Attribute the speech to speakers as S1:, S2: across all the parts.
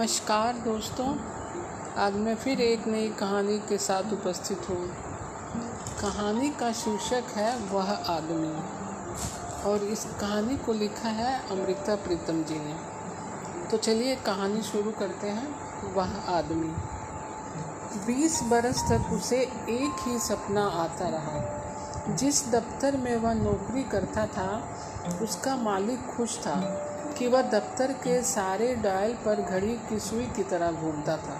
S1: नमस्कार दोस्तों। आज मैं फिर एक नई कहानी के साथ उपस्थित हूँ। कहानी का शीर्षक है, वह आदमी। और इस कहानी को लिखा है अमृता प्रीतम जी ने। तो चलिए कहानी शुरू करते हैं, वह आदमी। बीस बरस तक उसे एक ही सपना आता रहा। जिस दफ्तर में वह नौकरी करता था, उसका मालिक खुश था। कि वह दफ्तर के सारे डायल पर घड़ी की सुई की तरह घूमता था।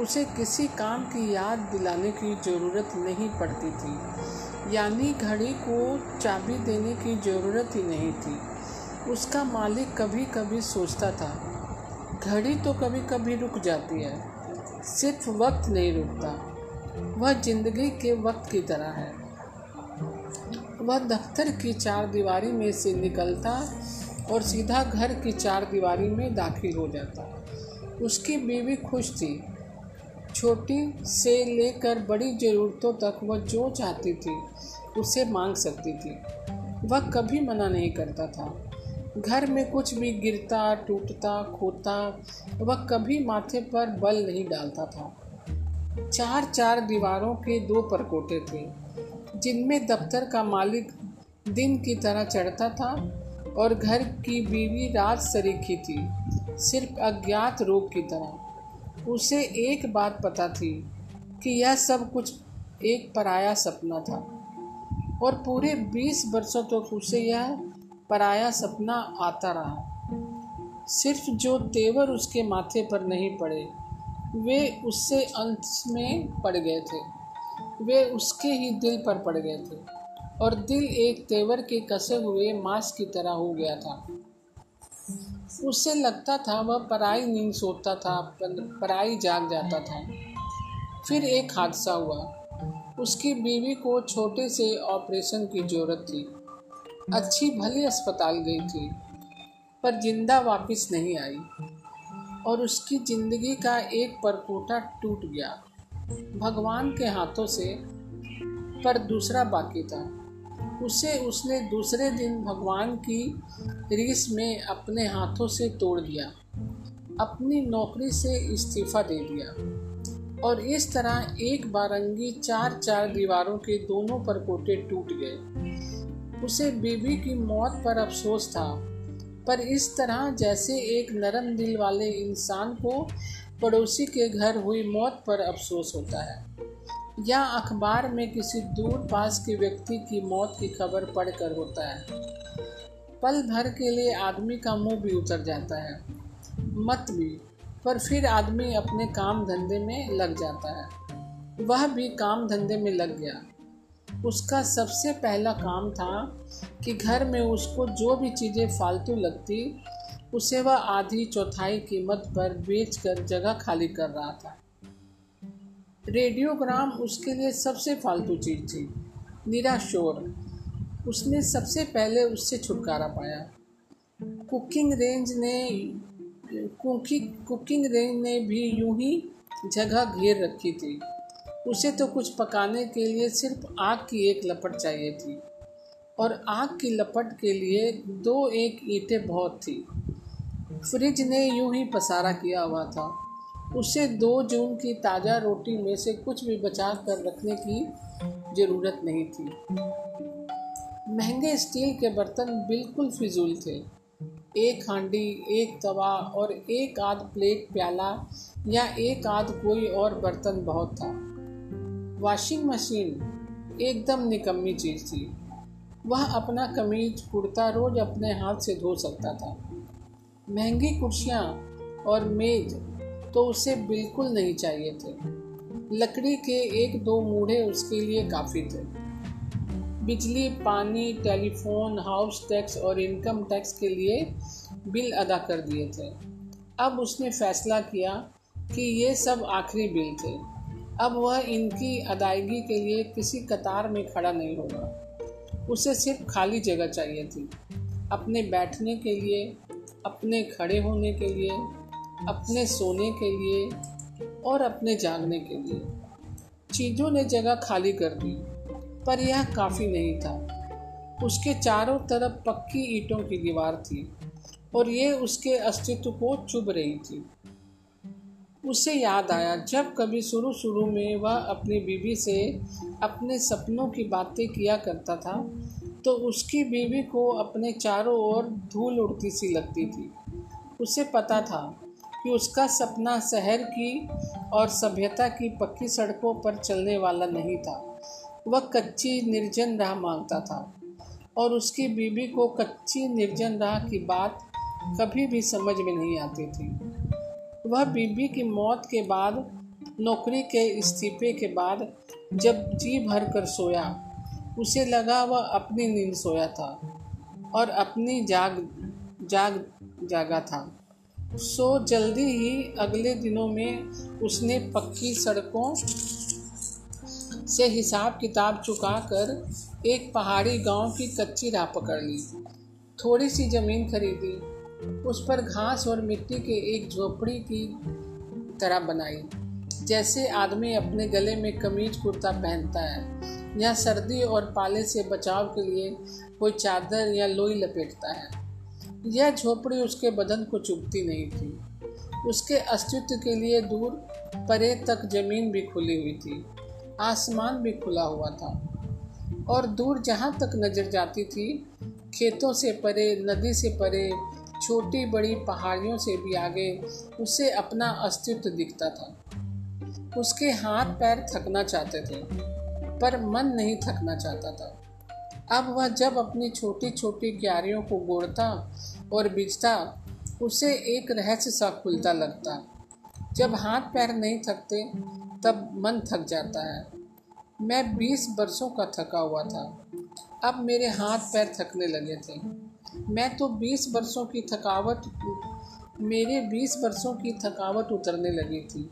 S1: उसे किसी काम की याद दिलाने की ज़रूरत नहीं पड़ती थी। यानी घड़ी को चाबी देने की ज़रूरत ही नहीं थी। उसका मालिक कभी कभी सोचता था, घड़ी तो कभी कभी रुक जाती है, सिर्फ़ वक्त नहीं रुकता। वह ज़िंदगी के वक्त की तरह है। वह दफ्तर की चार दीवारी में से निकलता और सीधा घर की चार दीवारी में दाखिल हो जाता। उसकी बीवी खुश थी। छोटी से लेकर बड़ी ज़रूरतों तक वह जो चाहती थी, उसे मांग सकती थी। वह कभी मना नहीं करता था। घर में कुछ भी गिरता, टूटता, खोता, वह कभी माथे पर बल नहीं डालता था। चार चार दीवारों के दो परकोटे थे, जिनमें दफ्तर का मालिक दिन की तरह चढ़ता था और घर की बीवी रात सरीखी थी, सिर्फ़ अज्ञात रोग की तरह। उसे एक बात पता थी कि यह सब कुछ एक पराया सपना था। और पूरे बीस वर्षों तक तो उसे यह पराया सपना आता रहा। सिर्फ़ जो तेवर उसके माथे पर नहीं पड़े, वे उससे अंत में पड़ गए थे। वे उसके ही दिल पर पड़ गए थे। और दिल एक तेवर के कसे हुए मांस की तरह हो गया था। उससे लगता था वह पराई नींद सोता था पराई जाग जाता था। फिर एक हादसा हुआ। उसकी बीवी को छोटे से ऑपरेशन की ज़रूरत थी। अच्छी भली अस्पताल गई थी, पर ज़िंदा वापस नहीं आई और उसकी ज़िंदगी का एक परकोटा टूट गया। भगवान के हाथों से, पर दूसरा बाकी था। उसे उसने दूसरे दिन भगवान की रीस में अपने हाथों से तोड़ दिया, अपनी नौकरी से इस्तीफा दे दिया और इस तरह एक बारंगी चार चार दीवारों के दोनों परकोटे टूट गए। उसे बीबी की मौत पर अफसोस था, पर इस तरह जैसे एक नरम दिल वाले इंसान को पड़ोसी के घर हुई मौत पर अफसोस होता है। या अखबार में किसी दूर पास के व्यक्ति की मौत की खबर पढ़कर होता है। पल भर के लिए आदमी का मुँह भी उतर जाता है। मत भी, पर फिर आदमी अपने काम धंधे में लग जाता है। वह भी काम धंधे में लग गया। उसका सबसे पहला काम था कि घर में उसको जो भी चीज़ें फालतू लगती, उसे वह आधी चौथाई कीमत पर बेचकर जगह खाली कर रहा था। रेडियोग्राम उसके लिए सबसे फालतू चीज़ थी। निरा शोर उसने सबसे पहले उससे छुटकारा पाया। कुकिंग रेंज ने, कुकी, कुकिंग रेंज ने भी यूँ ही जगह घेर रखी थी। उसे तो कुछ पकाने के लिए सिर्फ़ आग की एक लपट चाहिए थी। और आग की लपट के लिए दो एक ईंटें बहुत थी। फ्रिज ने यूँ ही पसारा किया हुआ था। उसे दो जून की ताज़ा रोटी में से कुछ भी बचा कर रखने की ज़रूरत नहीं थी। महँगे स्टील के बर्तन बिल्कुल फिजूल थे। एक हांडी, एक तवा और एक आध प्लेट प्याला या एक आध कोई और बर्तन बहुत था। वॉशिंग मशीन एकदम निकम्मी चीज़ थी। वह अपना कमीज, कुर्ता रोज अपने हाथ से धो सकता था। महँगी कुर्सियाँ और मेज तो उसे बिल्कुल नहीं चाहिए थे। लकड़ी के एक दो मूढ़े उसके लिए काफ़ी थे। बिजली, पानी, टेलीफोन, हाउस टैक्स और इनकम टैक्स के लिए बिल अदा कर दिए थे। अब उसने फैसला किया कि ये सब आखिरी बिल थे। अब वह इनकी अदायगी के लिए किसी कतार में खड़ा नहीं होगा। उसे सिर्फ़ खाली जगह चाहिए थी। अपने बैठने के लिए, अपने खड़े होने के लिए अपने सोने के लिए और अपने जागने के लिए। चीज़ों ने जगह खाली कर दी, पर यह काफ़ी नहीं था। उसके चारों तरफ़ पक्की ईंटों की दीवार थी और ये उसके अस्तित्व को चुभ रही थी। उसे याद आया जब कभी शुरू शुरू में वह अपनी बीवी से अपने सपनों की बातें किया करता था तो उसकी बीवी को अपने चारों ओर धूल उड़ती सी लगती थी। उसे पता था कि उसका सपना शहर की और सभ्यता की पक्की सड़कों पर चलने वाला नहीं था। वह कच्ची निर्जन राह माँगता था और उसकी बीवी को कच्ची निर्जन राह की बात कभी भी समझ में नहीं आती थी। वह बीबी की मौत के बाद, नौकरी के इस्तीफे के बाद जब जी भर कर सोया, उसे लगा वह अपनी नींद सोया था और अपनी जाग जाग, जागा था। सो जल्दी ही अगले दिनों में उसने पक्की सड़कों से हिसाब किताब चुका कर एक पहाड़ी गाँव की कच्ची राह पकड़ ली। थोड़ी सी ज़मीन खरीदी। उस पर घास और मिट्टी के एक झोपड़ी की तरह बनाई। जैसे आदमी अपने गले में कमीज कुर्ता पहनता है। या सर्दी और पाले से बचाव के लिए कोई चादर या लोई लपेटता है। यह झोपड़ी उसके बदन को चुभती नहीं थी। उसके अस्तित्व के लिए दूर परे तक ज़मीन भी खुली हुई थी। आसमान भी खुला हुआ था। और दूर जहाँ तक नज़र जाती थी, खेतों से परे, नदी से परे, छोटी बड़ी पहाड़ियों से भी आगे उसे अपना अस्तित्व दिखता था। उसके हाथ पैर थकना चाहते थे, पर मन नहीं थकना चाहता था। अब वह जब अपनी छोटी छोटी क्यारियों को गोड़ता और बिजता उसे एक रहस्य सा खुलता लगता। जब हाथ पैर नहीं थकते, तब मन थक जाता है। मैं बीस वर्षों का थका हुआ था। अब मेरे हाथ पैर थकने लगे थे। मैं तो बीस वर्षों की थकावट, मेरे बीस वर्षों की थकावट उतरने लगी थी।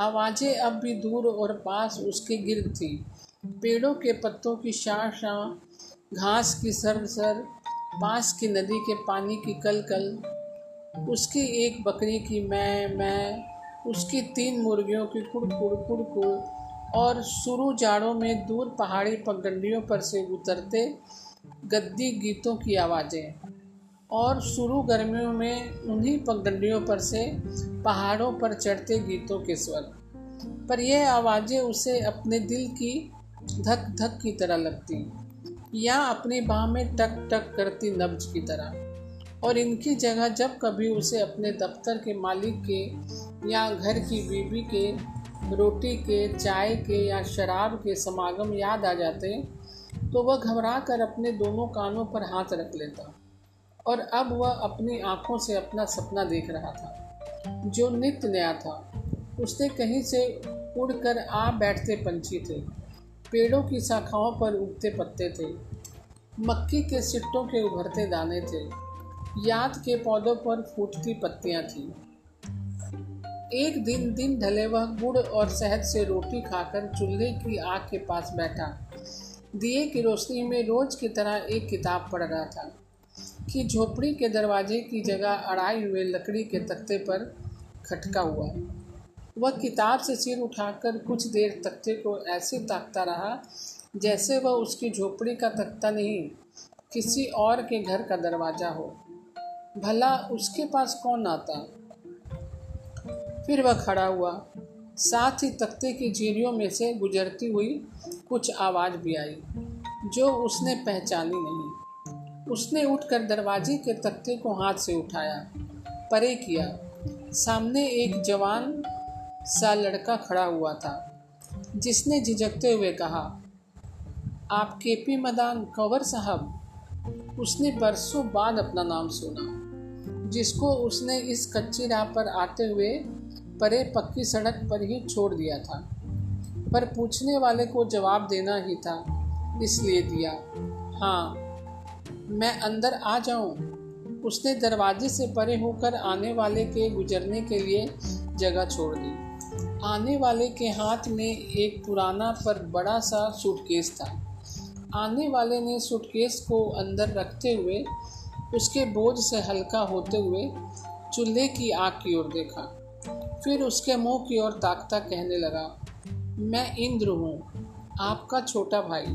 S1: आवाज़ें अब भी दूर और पास उसके गिर्द थी। पेड़ों के पत्तों की शाह शाह घास की सर सर पास की नदी के पानी की कल कल उसकी एक बकरी की मैं मैं, उसकी तीन मुर्गियों की कुड़ कुड़ कुड़ कुड़, और शुरू जाड़ों में दूर पहाड़ी पगडंडियों पर से उतरते गद्दी गीतों की आवाज़ें, और शुरू गर्मियों में उन्हीं पगडंडियों पर से पहाड़ों पर चढ़ते गीतों के स्वर। पर यह आवाज़ें उसे अपने दिल की धक धक की तरह लगती। या अपनी बाह में टक टक करती नब्ज की तरह। और इनकी जगह जब कभी उसे अपने दफ्तर के मालिक के या घर की बीबी के, रोटी के, चाय के या शराब के समागम याद आ जाते तो वह घबरा कर अपने दोनों कानों पर हाथ रख लेता। और अब वह अपनी आँखों से अपना सपना देख रहा था। जो नित्य नया था, उसने कहीं से उड़कर आ बैठते पंछी थे। पेड़ों की शाखाओं पर उगते पत्ते थे। मक्की के सिट्टों के उभरते दाने थे। याद के पौधों पर फूटती पत्तियाँ थीं। एक दिन दिन ढले वह गुड़ और शहद से रोटी खाकर चूल्हे की आग के पास बैठा। दिए की रोशनी में रोज की तरह एक किताब पढ़ रहा था कि झोपड़ी के दरवाजे की जगह अड़ाई हुए लकड़ी के तख्ते पर खटका हुआ। वह किताब से सिर उठाकर कुछ देर तख्ते को ऐसे ताकता रहा, जैसे वह उसकी झोपड़ी का तख्ता नहीं, किसी और के घर का दरवाज़ा हो। भला उसके पास कौन आता? फिर वह खड़ा हुआ। साथ ही तख्ते की जीरियों में से गुजरती हुई कुछ आवाज़ भी आई, जो उसने पहचानी नहीं। उसने उठकर दरवाजे के तख्ते को हाथ से उठाया, परे किया। सामने एक जवान सा लड़का खड़ा हुआ था। जिसने झिझकते हुए कहा, आप के पी मदान कंवर साहब। उसने बरसों बाद अपना नाम सुना, जिसको उसने इस कच्ची राह पर आते हुए परे पक्की सड़क पर ही छोड़ दिया था। पर पूछने वाले को जवाब देना ही था, इसलिए दिया हाँ मैं अंदर आ जाऊँ। उसने दरवाजे से परे होकर आने वाले के गुजरने के लिए जगह छोड़ दी। आने वाले के हाथ में एक पुराना पर बड़ा सा सूटकेस था। आने वाले ने सूटकेस को अंदर रखते हुए, उसके बोझ से हल्का होते हुए चूल्हे की आग की ओर देखा। फिर उसके मुँह की ओर ताकता कहने लगा, मैं इंद्र हूँ, आपका छोटा भाई।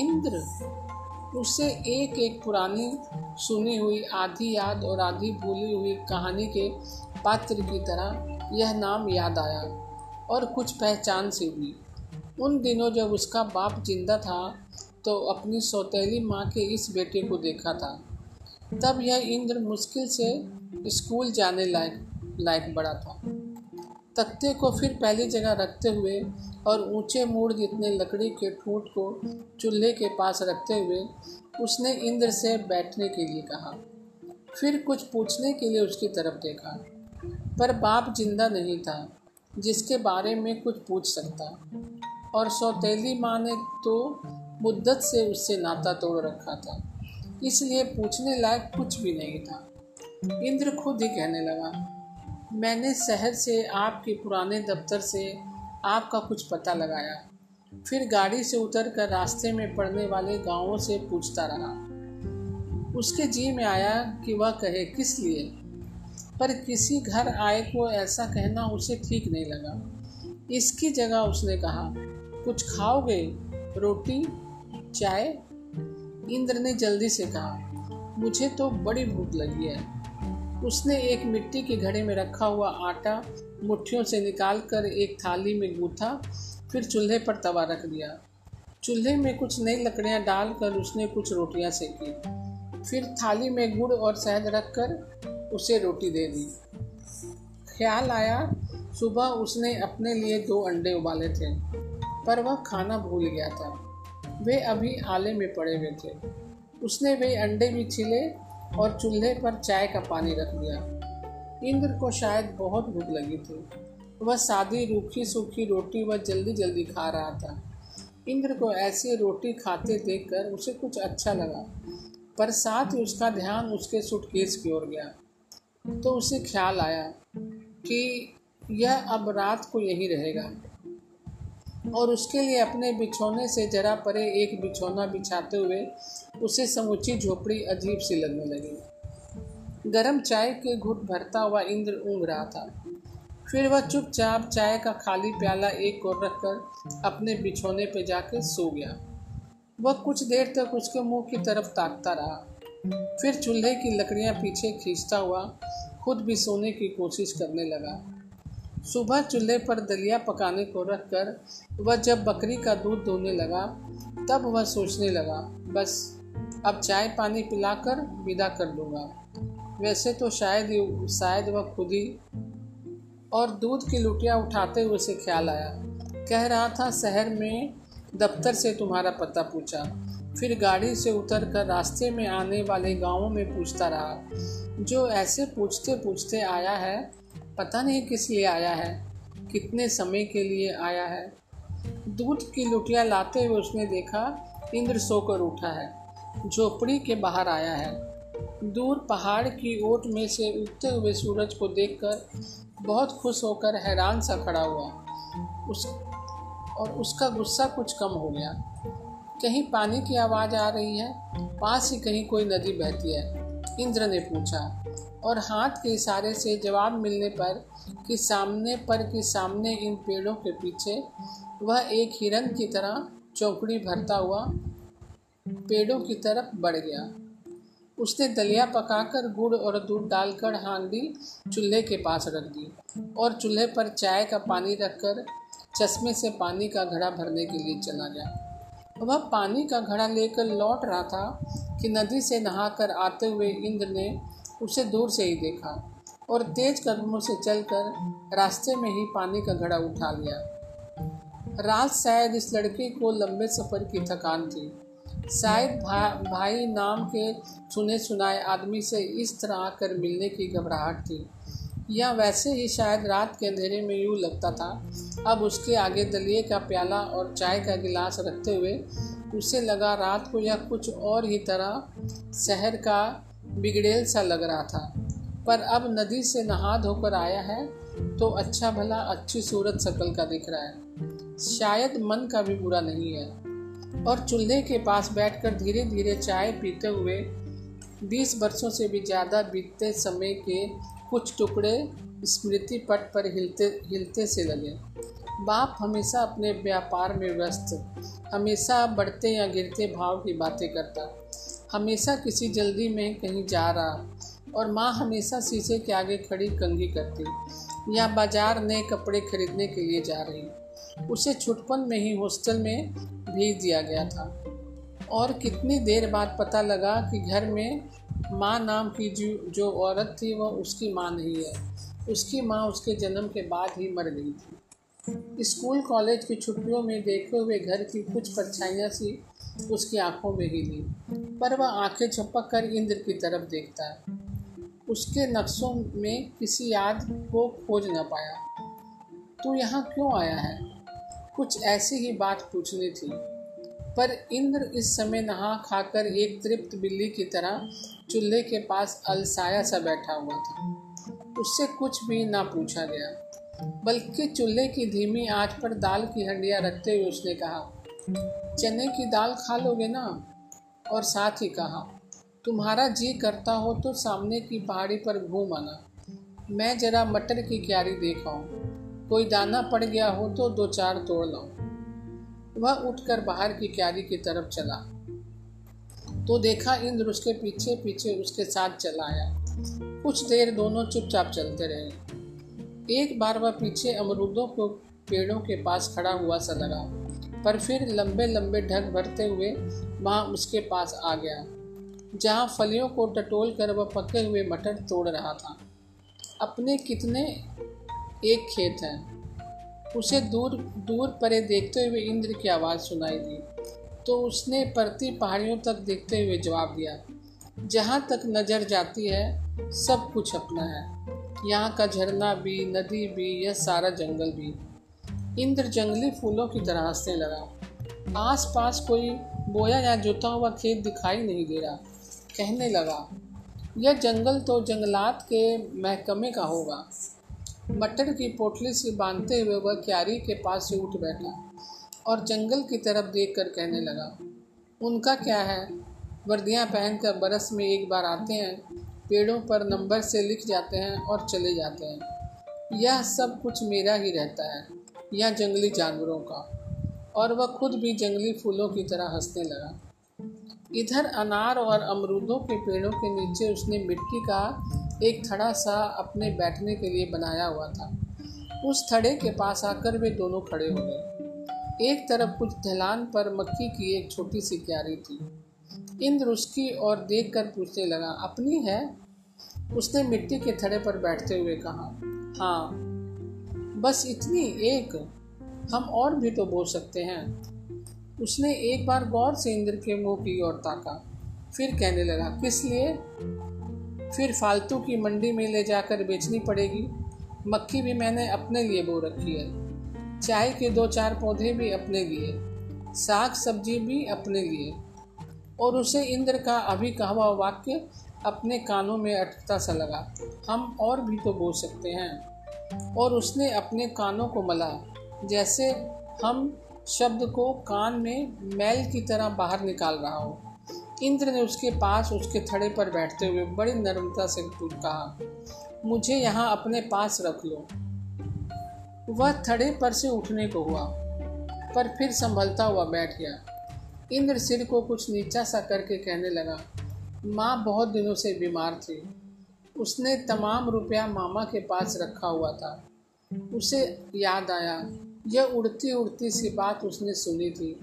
S1: इंद्र, उसे एक एक पुरानी, सुनी हुई, आधी याद और आधी भूली हुई कहानी के पात्र की तरह यह नाम याद आया और कुछ पहचान से भी। उन दिनों जब उसका बाप ज़िंदा था तो अपनी सौतेली माँ के इस बेटे को देखा था। तब यह इंद्र मुश्किल से स्कूल जाने लायक लायक बड़ा था। तख्ते को फिर पहली जगह रखते हुए और ऊँचे मूड जितने लकड़ी के ठूट को चूल्हे के पास रखते हुए उसने इंद्र से बैठने के लिए कहा। फिर कुछ पूछने के लिए उसकी तरफ़ देखा। पर बाप ज़िंदा नहीं था, जिसके बारे में कुछ पूछ सकता। और सौतेली माँ ने तो मुद्दत से उससे नाता तोड़ रखा था, इसलिए पूछने लायक कुछ भी नहीं था। इंद्र खुद ही कहने लगा, मैंने शहर से आपके पुराने दफ्तर से आपका कुछ पता लगाया। फिर गाड़ी से उतरकर रास्ते में पड़ने वाले गाँवों से पूछता रहा। उसके जी में आया कि वह कहे, किस लिए? पर किसी घर आए को ऐसा कहना उसे ठीक नहीं लगा। इसकी जगह उसने कहा, कुछ खाओगे? रोटी? चाय? इंद्र ने जल्दी से कहा, मुझे तो बड़ी भूख लगी है। उसने एक मिट्टी के घड़े में रखा हुआ आटा मुट्ठियों से निकालकर एक थाली में गूथा, फिर चूल्हे पर तवा रख दिया। चूल्हे में कुछ नई लकड़ियाँ डालकर उसने कुछ रोटियाँ सेकी। फिर थाली में गुड़ और शहद रखकर उसे रोटी दे दी। ख्याल आया, सुबह उसने अपने लिए दो अंडे उबाले थे, पर वह खाना भूल गया था। वे अभी आले में पड़े हुए थे। उसने वे अंडे भी छिले और चूल्हे पर चाय का पानी रख दिया। इंद्र को शायद बहुत भूख लगी थी। वह सादी, रूखी, सूखी रोटी वह जल्दी जल्दी खा रहा था। इंद्र को ऐसी रोटी खाते देखकर उसे कुछ अच्छा लगा, पर साथ ही उसका ध्यान उसके सुटकेस की ओर गया। तो उसे ख्याल आया कि यह अब रात को यहीं रहेगा। और उसके लिए अपने बिछौने से जरा परे एक बिछौना बिछाते हुए उसे समूची झोपड़ी अजीब सी लगने लगी। गरम चाय के घुट भरता हुआ इंद्र ऊँग रहा था। फिर वह चुपचाप चाय का खाली प्याला एक और रखकर अपने बिछौने पर जाकर सो गया। वह कुछ देर तक उसके मुँह की तरफ़ ताकता रहा। फिर चूल्हे की लकड़ियाँ पीछे खींचता हुआ खुद भी सोने की कोशिश करने लगा। सुबह चूल्हे पर दलिया पकाने को रखकर वह जब बकरी का दूध धोने लगा, तब वह सोचने लगा, बस, अब चाय पानी पिलाकर विदा कर दूँगा। वैसे तो शायद शायद वह खुद ही और दूध की लुटिया उठाते हुए से ख्याल आया। कह रहा था, शहर में दफ्तर से तुम्हारा पता पूछा। फिर गाड़ी से उतरकर रास्ते में आने वाले गाँवों में पूछता रहा, जो ऐसे पूछते पूछते आया है, पता नहीं किस लिए आया है, कितने समय के लिए आया है? दूध की लुटिया लाते हुए उसने देखा, इंद्र सोकर उठा है, झोपड़ी के बाहर आया है। दूर पहाड़ की ओट में से उगते हुए सूरज को देखकर बहुत खुश होकर हैरान सा खड़ा हुआ। उस, और उसका गुस्सा कुछ कम हो गया। कहीं पानी की आवाज़ आ रही है, पास ही कहीं कोई नदी बहती है, इंद्र ने पूछा। और हाथ के इशारे से जवाब मिलने पर कि सामने पर कि सामने इन पेड़ों के पीछे, वह एक हिरन की तरह चौकड़ी भरता हुआ पेड़ों की तरफ़ बढ़ गया। उसने दलिया पकाकर गुड़ और दूध डालकर हांडी चूल्हे के पास रख दी और चूल्हे पर चाय का पानी रखकर चश्मे से पानी का घड़ा भरने के लिए चला गया। वह पानी का घड़ा लेकर लौट रहा था कि नदी से नहाकर आते हुए इंद्र ने उसे दूर से ही देखा और तेज कदमों से चलकर रास्ते में ही पानी का घड़ा उठा लिया। रात शायद इस लड़के को लंबे सफ़र की थकान थी। शायद भा, भाई नाम के सुने सुनाए आदमी से इस तरह आकर मिलने की घबराहट थी। या वैसे ही शायद रात के अंधेरे में यूँ लगता था। अब उसके आगे दलिए का प्याला और चाय का गिलास रखते हुए उसे लगा रात को यह कुछ और ही तरह शहर का बिगड़ेल सा लग रहा था। पर अब नदी से नहा धोकर आया है तो अच्छा भला अच्छी सूरत शकल का दिख रहा है। शायद मन का भी बुरा नहीं है। और चूल्हे के पास बैठकर धीरे धीरे चाय पीते हुए बीस वर्षों से भी ज़्यादा बीतते समय के कुछ टुकड़े स्मृति पट पर हिलते हिलते से लगे। बाप हमेशा अपने व्यापार में व्यस्त, हमेशा बढ़ते या गिरते भाव की बातें करता। हमेशा किसी जल्दी में कहीं जा रहा, और माँ हमेशा शीशे के आगे खड़ी कंगी करती, या बाज़ार नए कपड़े खरीदने के लिए जा रही। उसे छुटपन में ही हॉस्टल में भेज दिया गया था। और कितनी देर बाद पता लगा कि घर में माँ नाम की जो जो औरत थी वह उसकी माँ नहीं है। उसकी माँ उसके जन्म के बाद ही मर गई थी। स्कूल, कॉलेज की छुट्टियों में देखे हुए घर की कुछ परछाइयाँ सी उसकी आँखों में हिली पर वह आँखें झपक कर इंद्र की तरफ़ देखता है। उसके नक्शों में किसी याद को खोज न पाया। तू यहाँ क्यों आया है? कुछ ऐसी ही बात पूछनी थी। पर इंद्र इस समय नहा खाकर एक तृप्त बिल्ली की तरह चूल्हे के पास अलसाया सा बैठा हुआ था। उससे कुछ भी ना पूछा गया, बल्कि चूल्हे की धीमी आँच पर दाल की हंडिया रखते हुए उसने कहा, चने की दाल खा लोगे ना? और साथ ही कहा, तुम्हारा जी करता हो तो सामने की पहाड़ी पर घूम आना। मैं जरा मटर की क्यारी देखाऊं कोई दाना पड़ गया हो तो दो चार तोड़ लाऊं। वह उठकर बाहर की क्यारी की तरफ़ चला। तो देखा इंद्र उसके पीछे पीछे उसके साथ चला आया। कुछ देर दोनों चुपचाप चलते रहे। एक बार वह पीछे अमरूदों को पेड़ों के पास खड़ा हुआ सा लगा, पर फिर लंबे लंबे ढक भरते हुए वहाँ उसके पास आ गया, जहाँ फलियों को टटोल कर वह पके हुए मटर तोड़ रहा था। अपने कितने एक खेत हैं। उसे दूर दूर परे देखते हुए इंद्र की आवाज़ सुनाई दी। तो उसने परती पहाड़ियों तक देखते हुए जवाब दिया, जहाँ तक नज़र जाती है, सब कुछ अपना है। यहाँ का झरना भी, नदी भी, यह सारा जंगल भी। इंद्र जंगली फूलों की तरह हंसने लगा। आस पास कोई बोया या जुता हुआ खेत दिखाई नहीं दे रहा। कहने लगा, यह जंगल तो जंगलात के महकमे का होगा। मटर की पोटली से बांधते हुए वह क्यारी के पास से उठ बैठा और जंगल की तरफ़ देख कर कहने लगा, उनका क्या है? वर्दियाँ पहनकर बरस में एक बार आते हैं, पेड़ों पर नंबर से लिख जाते हैं और चले जाते हैं। यह सब कुछ मेरा ही रहता है या जंगली जानवरों का। और वह खुद भी जंगली फूलों की तरह हंसने लगा। इधर अनार और अमरूदों के पेड़ों के नीचे उसने मिट्टी का एक थड़ा सा अपने बैठने के लिए बनाया हुआ था। उस थड़े के पास आकर वे दोनों खड़े हो गए। एक तरफ़ कुछ ढलान पर मक्की की एक छोटी सी क्यारी थी। इंद्र उसकी ओर देख कर पूछने लगा, अपनी है? उसने मिट्टी के थड़े पर बैठते हुए कहा हाँ। बस इतनी एक? हम और भी तो बोल सकते हैं। उसने एक बार गौर से इंद्र के मुँह की ओर ताका। फिर कहने लगा, किस लिए? फिर फालतू की मंडी में ले जाकर बेचनी पड़ेगी। मक्खी भी मैंने अपने लिए बो रखी है। चाय के दो चार पौधे भी अपने लिए। साग सब्ज़ी भी अपने लिए। और उसे इंद्र का अभी कहा वाक्य अपने कानों में अटकता सा लगा। हम और भी तो बोल सकते हैं। और उसने अपने कानों को मला। जैसे हम शब्द को कान में मैल की तरह बाहर निकाल रहा हो। इंद्र ने उसके पास उसके थड़े पर बैठते हुए बड़ी नर्मता से कहा, मुझे यहाँ अपने पास रख लो। वह थड़े पर से उठने को हुआ, पर फिर संभलता हुआ बैठ गया। इंद्र सिर को कुछ नीचा सा करके कहने लगा, माँ बहुत दिनों से बीमार थी। उसने तमाम रुपया मामा के पास रखा हुआ था। उसे याद आया यह उड़ती उड़ती सी बात उसने सुनी थी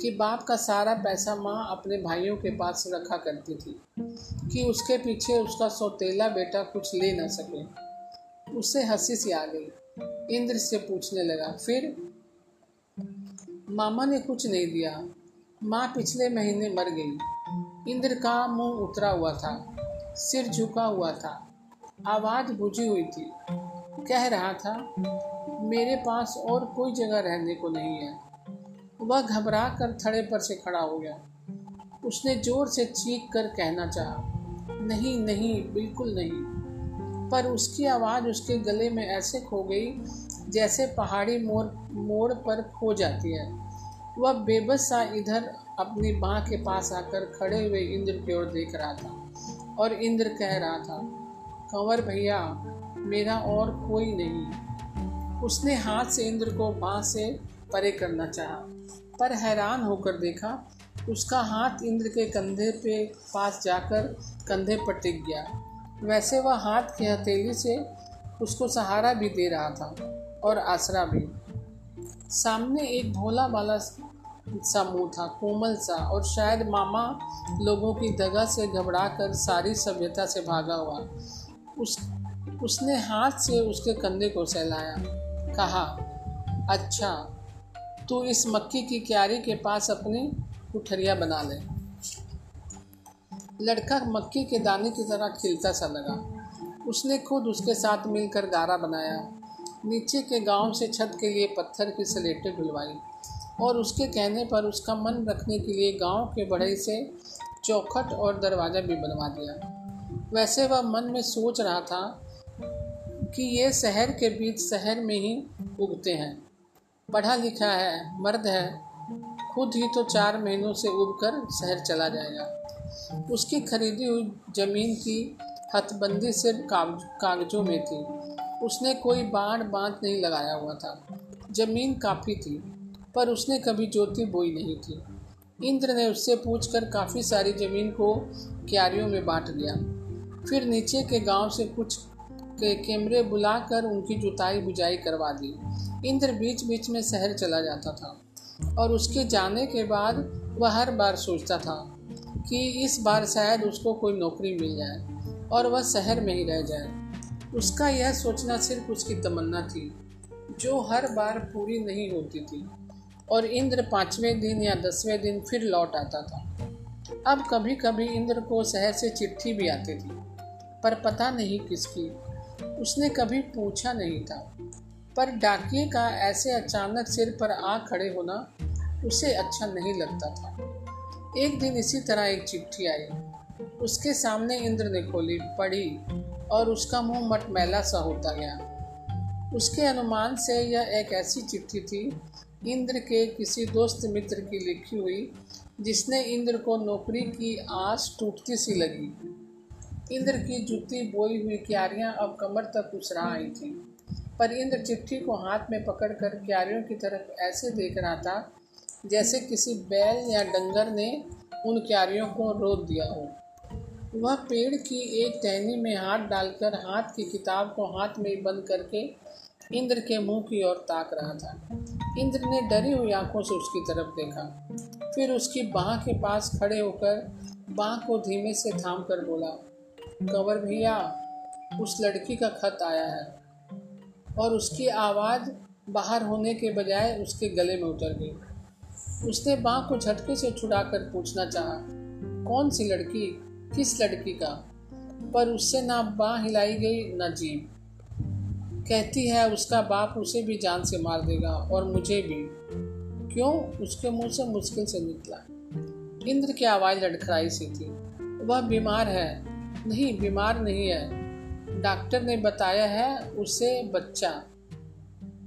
S1: कि बाप का सारा पैसा माँ अपने भाइयों के पास रखा करती थी, कि उसके पीछे उसका सौतेला बेटा कुछ ले ना सके। उसे हँसी सी आ गई। इंद्र से पूछने लगा, फिर? मामा ने कुछ नहीं दिया। माँ पिछले महीने मर गई। इंद्र का मुँह उतरा हुआ था, सिर झुका हुआ था। आवाज़ बुझी हुई थी। कह रहा था, मेरे पास और कोई जगह रहने को नहीं है। वह घबरा कर थड़े पर से खड़ा हो गया। उसने ज़ोर से चीख कर कहना चाहा, नहीं नहीं, बिल्कुल नहीं। पर उसकी आवाज़ उसके गले में ऐसे खो गई, जैसे पहाड़ी मोड़ मोड़ पर खो जाती है। वह बेबस सा इधर अपनी बाँ के पास आकर खड़े हुए इंद्र की ओर देख रहा था और इंद्र कह रहा था, कंवर भैया मेरा और कोई नहीं। उसने हाथ से इंद्र को बाँ से परे करना चाहा, पर हैरान होकर देखा, उसका हाथ इंद्र के कंधे पे पास जाकर कंधे पर टिक गया। वैसे वह हाथ की हथेली से उसको सहारा भी दे रहा था और आसरा भी। सामने एक भोला वाला सा मुँह था, कोमल सा, और शायद मामा लोगों की दगा से घबरा कर सारी सभ्यता से भागा हुआ। उस उसने हाथ से उसके कंधे को सहलाया। कहा अच्छा तू इस मक्की की क्यारी के पास अपनी कुठरिया बना ले। लड़का मक्की के दाने की तरह खिलता सा लगा। उसने खुद उसके साथ मिलकर गारा बनाया। नीचे के गाँव से छत के लिए पत्थर की सलेटें ढुलवाई और उसके कहने पर उसका मन रखने के लिए गाँव के बढ़ई से चौखट और दरवाज़ा भी बनवा दिया। वैसे वह मन में सोच रहा था कि ये शहर के बीच शहर में ही उगते हैं। पढ़ा लिखा है, मर्द है, खुद ही तो चार महीनों से उग कर शहर चला जाएगा। उसकी खरीदी हुई ज़मीन की हथबंदी सिर्फ़ कागजों में थी। उसने कोई बाढ़ बाँध नहीं लगाया हुआ था। ज़मीन काफ़ी थी, पर उसने कभी ज्योति बोई नहीं थी। इंद्र ने उससे पूछकर काफ़ी सारी ज़मीन को क्यारियों में बांट दिया फिर नीचे के गाँव से कुछ के कैमरे बुलाकर उनकी जुताई बुझाई करवा दी। इंद्र बीच बीच में शहर चला जाता था और उसके जाने के बाद वह हर बार सोचता था कि इस बार शायद उसको कोई नौकरी मिल जाए और वह शहर में ही रह जाए। उसका यह सोचना सिर्फ़ उसकी तमन्ना थी, जो हर बार पूरी नहीं होती थी और इंद्र पाँचवें दिन या दसवें दिन फिर लौट आता था। अब कभी कभी इंद्र को शहर से चिट्ठी भी आती थी, पर पता नहीं किसकी। उसने कभी पूछा नहीं था। पर डाकिए का ऐसे अचानक सिर पर आ खड़े होना उसे अच्छा नहीं लगता था। एक दिन इसी तरह एक चिट्ठी आई। उसके सामने इंद्र ने खोली, पढ़ी और उसका मुँह मटमैला सा होता गया। उसके अनुमान से यह एक ऐसी चिट्ठी थी, इंद्र के किसी दोस्त मित्र की लिखी हुई, जिसने इंद्र को नौकरी की आस टूटती सी लगी। इंद्र की जुती बोई हुई क्यारियाँ अब कमर तक उसरा आई थी। पर इंद्र चिट्ठी को हाथ में पकड़कर क्यारियों की तरफ़ ऐसे देख रहा था, जैसे किसी बैल या डंगर ने उन क्यारियों को रोक दिया हो। वह पेड़ की एक टहनी में हाथ डालकर हाथ की किताब को हाथ में बंद करके इंद्र के मुँह की ओर ताक रहा था। इंद्र ने डरी हुई आँखों से उसकी तरफ़ देखा। फिर उसकी बाह के पास खड़े होकर बाह को धीमे से थाम कर बोला कंवर भैया, उस लड़की का खत आया है और उसकी आवाज़ बाहर होने के बजाय उसके गले में उतर गई। उसने बाँ को झटके से छुड़ाकर पूछना चाहा, कौन सी लड़की? किस लड़की का? पर उससे ना बाँ हिलाई गई, ना जीभ। कहती है, उसका बाप उसे भी जान से मार देगा और मुझे भी। क्यों? उसके मुँह से मुश्किल से निकला। इंद्र की आवाज़ लड़खड़ाई सी थी। वह बीमार है नहीं, बीमार नहीं है। डॉक्टर ने बताया है, उसे बच्चा।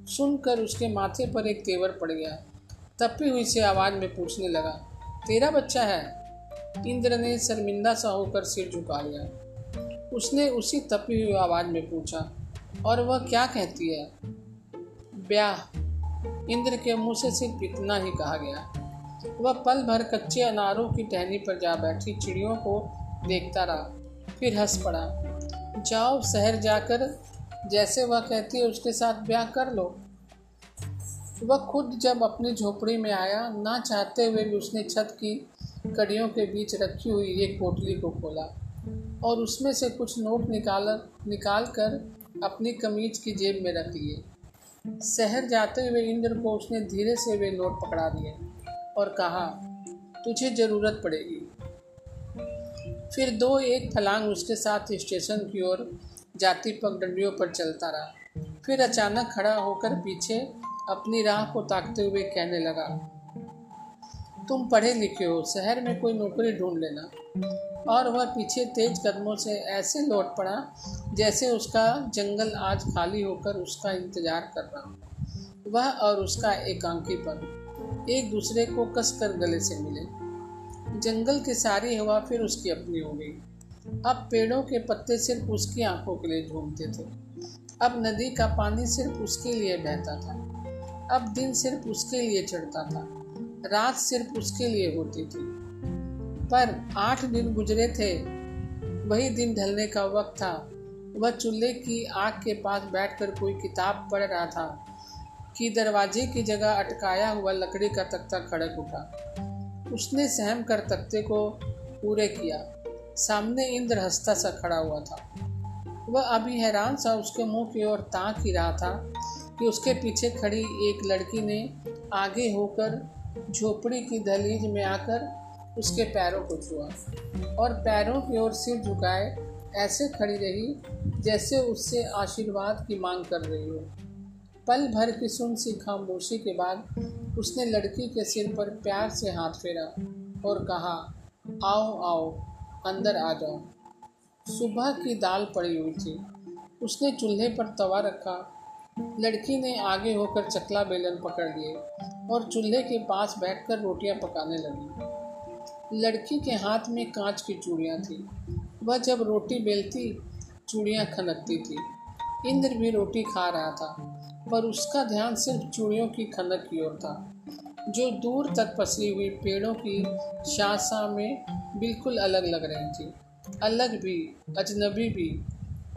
S1: सुनकर उसके माथे पर एक तेवर पड़ गया। तपी हुई से आवाज़ में पूछने लगा, तेरा बच्चा है? इंद्र ने शर्मिंदा सा होकर सिर झुका लिया। उसने उसी तपी हुई आवाज़ में पूछा, और वह क्या कहती है? ब्याह। इंद्र के मुँह से सिर्फ़ इतना ही कहा गया। वह पल भर कच्चे अनारों की टहनी पर जा बैठी चिड़ियों को देखता रहा। फिर हंस पड़ा। जाओ शहर जाकर जैसे वह कहती है, उसके साथ ब्याह कर लो। वह खुद जब अपनी झोपड़ी में आया, ना चाहते हुए भी उसने छत की कड़ियों के बीच रखी हुई एक पोटली को खोला और उसमें से कुछ नोट निकाल निकाल कर अपनी कमीज की जेब में रख लिए। शहर जाते हुए इंद्र को उसने धीरे से वे नोट पकड़ा दिए और कहा, तुझे ज़रूरत पड़ेगी। फिर दो एक फलांग उसके साथ स्टेशन की ओर जाती पगडंडियों पर चलता रहा। फिर अचानक खड़ा होकर पीछे अपनी राह को ताकते हुए कहने लगा, तुम पढ़े लिखे हो, शहर में कोई नौकरी ढूंढ लेना। और वह पीछे तेज कदमों से ऐसे लौट पड़ा जैसे उसका जंगल आज खाली होकर उसका इंतज़ार कर रहा वह और उसका एकांकी एकांकीपन एक दूसरे को कसकर गले से मिले। जंगल की सारी हवा फिर उसकी अपनी हो गई। अब पेड़ों के पत्ते सिर्फ़ उसकी आँखों के लिए झूमते थे। अब नदी का पानी सिर्फ़ उसके लिए बहता था। अब दिन सिर्फ़ उसके लिए चढ़ता था। रात सिर्फ़ उसके लिए होती थी। पर आठ दिन गुजरे थे। वही दिन ढलने का वक्त था। वह चूल्हे की आग के पास बैठकर कोई किताब पढ़ रहा था। कि दरवाजे की जगह अटकाया हुआ लकड़ी का तख्ता खड़क उठा। उसने सहम कर तख्ते को पूरे किया। सामने इंद्र हंसता सा खड़ा हुआ था। वह अभी हैरान सा उसके मुँह की ओर ताक ही रहा था कि उसके पीछे खड़ी एक लड़की ने आगे होकर झोपड़ी की दहलीज में आकर उसके पैरों को छुआ और पैरों की ओर सिर झुकाए, ऐसे खड़ी रही जैसे उससे आशीर्वाद की मांग कर रही हो। पल भर की सुन सी खामोशी के बाद उसने लड़की के सिर पर प्यार से हाथ फेरा और कहा, आओ आओ, अंदर आ जाओ। सुबह की दाल पड़ी हुई थी। उसने चूल्हे पर तवा रखा। लड़की ने आगे होकर चकला बेलन पकड़ लिए और चूल्हे के पास बैठकर रोटियाँ पकाने लगी। लड़की के हाथ में कांच की चूड़ियाँ थी। वह जब रोटी बेलती, चूड़ियाँ खनकती थी। इंद्र भी रोटी खा रहा था, पर उसका ध्यान सिर्फ़ चूड़ियों की खनक की ओर था, जो दूर तक पसरी हुई पेड़ों की शासा में बिल्कुल अलग लग रही थी। अलग भी, अजनबी भी,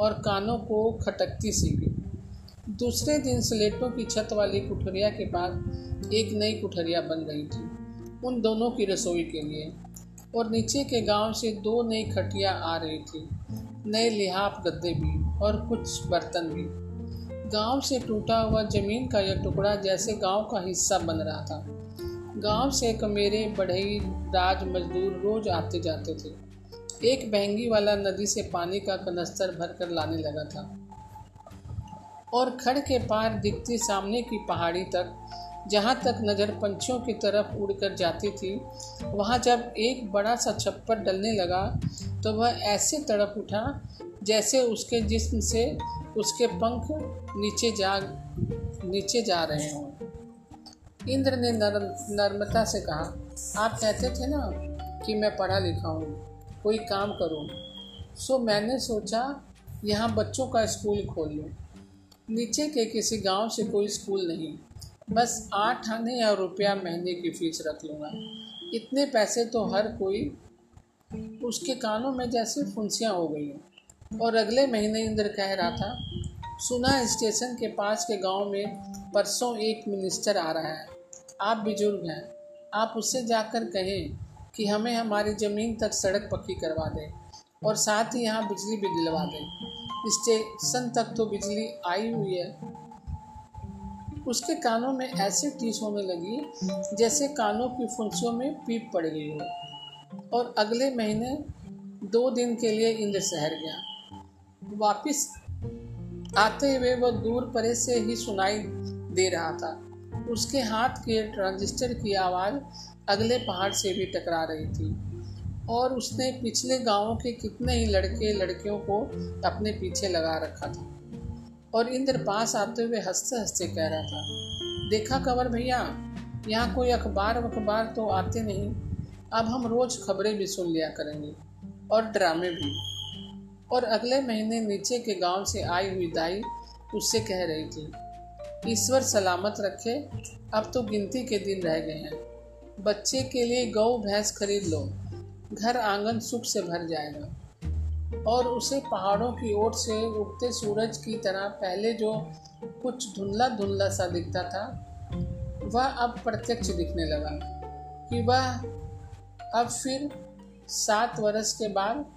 S1: और कानों को खटकती सी भी। दूसरे दिन स्लेटों की छत वाली कुठरिया के बाद एक नई कुठरिया बन गई थी, उन दोनों की रसोई के लिए, और नीचे के गाँव से दो नई खटिया आ रही थी। नए लिहाफ, गद्दे भी और कुछ बर्तन भी। गाँव से टूटा हुआ ज़मीन का यह टुकड़ा जैसे गाँव का हिस्सा बन रहा था। गाँव से कमेरे बढ़ई राज मजदूर रोज आते जाते थे। एक बहंगी वाला नदी से पानी का कनस्तर भर कर लाने लगा था। और खड़ के पार दिखती सामने की पहाड़ी तक, जहाँ तक नज़र पंछियों की तरफ़ उड़कर जाती थी, वहाँ जब एक बड़ा सा छप्पर डलने लगा तो वह ऐसे तड़प उठा जैसे उसके जिस्म से उसके पंख नीचे जा नीचे जा रहे हों। इंद्र ने नरम नर्मता से कहा, आप कहते थे ना कि मैं पढ़ा लिखा हूँ, कोई काम करूँ। सो मैंने सोचा यहाँ बच्चों का स्कूल खोल लूँ। नीचे के किसी गाँव से कोई स्कूल नहीं। बस आठ आने या रुपया महीने की फ़ीस रख लूँगा। इतने पैसे तो हर कोई उसके कानों में जैसे फुंसियाँ हो गई और अगले महीने इंद्र कह रहा था, सुना स्टेशन के पास के गाँव में परसों एक मिनिस्टर आ रहा है। आप बुज़ुर्ग हैं। आप उससे जाकर कहें कि हमें हमारी ज़मीन तक सड़क पक्की करवा दें और साथ ही यहाँ बिजली भी दिलवा दें। स्टेशन तक तो बिजली आई हुई है। उसके कानों में ऐसे टीस होने लगी जैसे कानों की फुंसियों में पीप पड़ गई हो। और अगले महीने दो दिन के लिए इंद्र शहर गया। वापिस आते हुए वह दूर परे से ही सुनाई दे रहा था। उसके हाथ के ट्रांजिस्टर की आवाज़ अगले पहाड़ से भी टकरा रही थी और उसने पिछले गाँवों के कितने ही लड़के लड़कियों को अपने पीछे लगा रखा था और इंद्र पास आते हुए हँसते हँसते कह रहा था, देखा कवर भैया, यहाँ कोई अखबार वखबार तो आते नहीं। अब हम रोज खबरें भी सुन लिया करेंगे, और ड्रामे भी। और अगले महीने नीचे के गाँव से आई हुई दाई उससे कह रही थी, ईश्वर सलामत रखे, अब तो गिनती के दिन रह गए हैं। बच्चे के लिए गौ, भैंस खरीद लो, घर आँगन सुख से भर जाएगा। और उसे पहाड़ों की ओर से उगते सूरज की तरह पहले जो कुछ धुंधला धुंधला सा दिखता था, वह अब प्रत्यक्ष दिखने लगा कि वह अब फिर सात वर्ष के बाद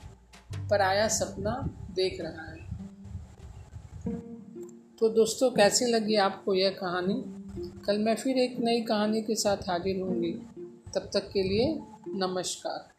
S1: पराया सपना देख रहा है। तो दोस्तों, कैसी लगी आपको यह कहानी? कल मैं फिर एक नई कहानी के साथ हाजिर होंगी। तब तक के लिए नमस्कार।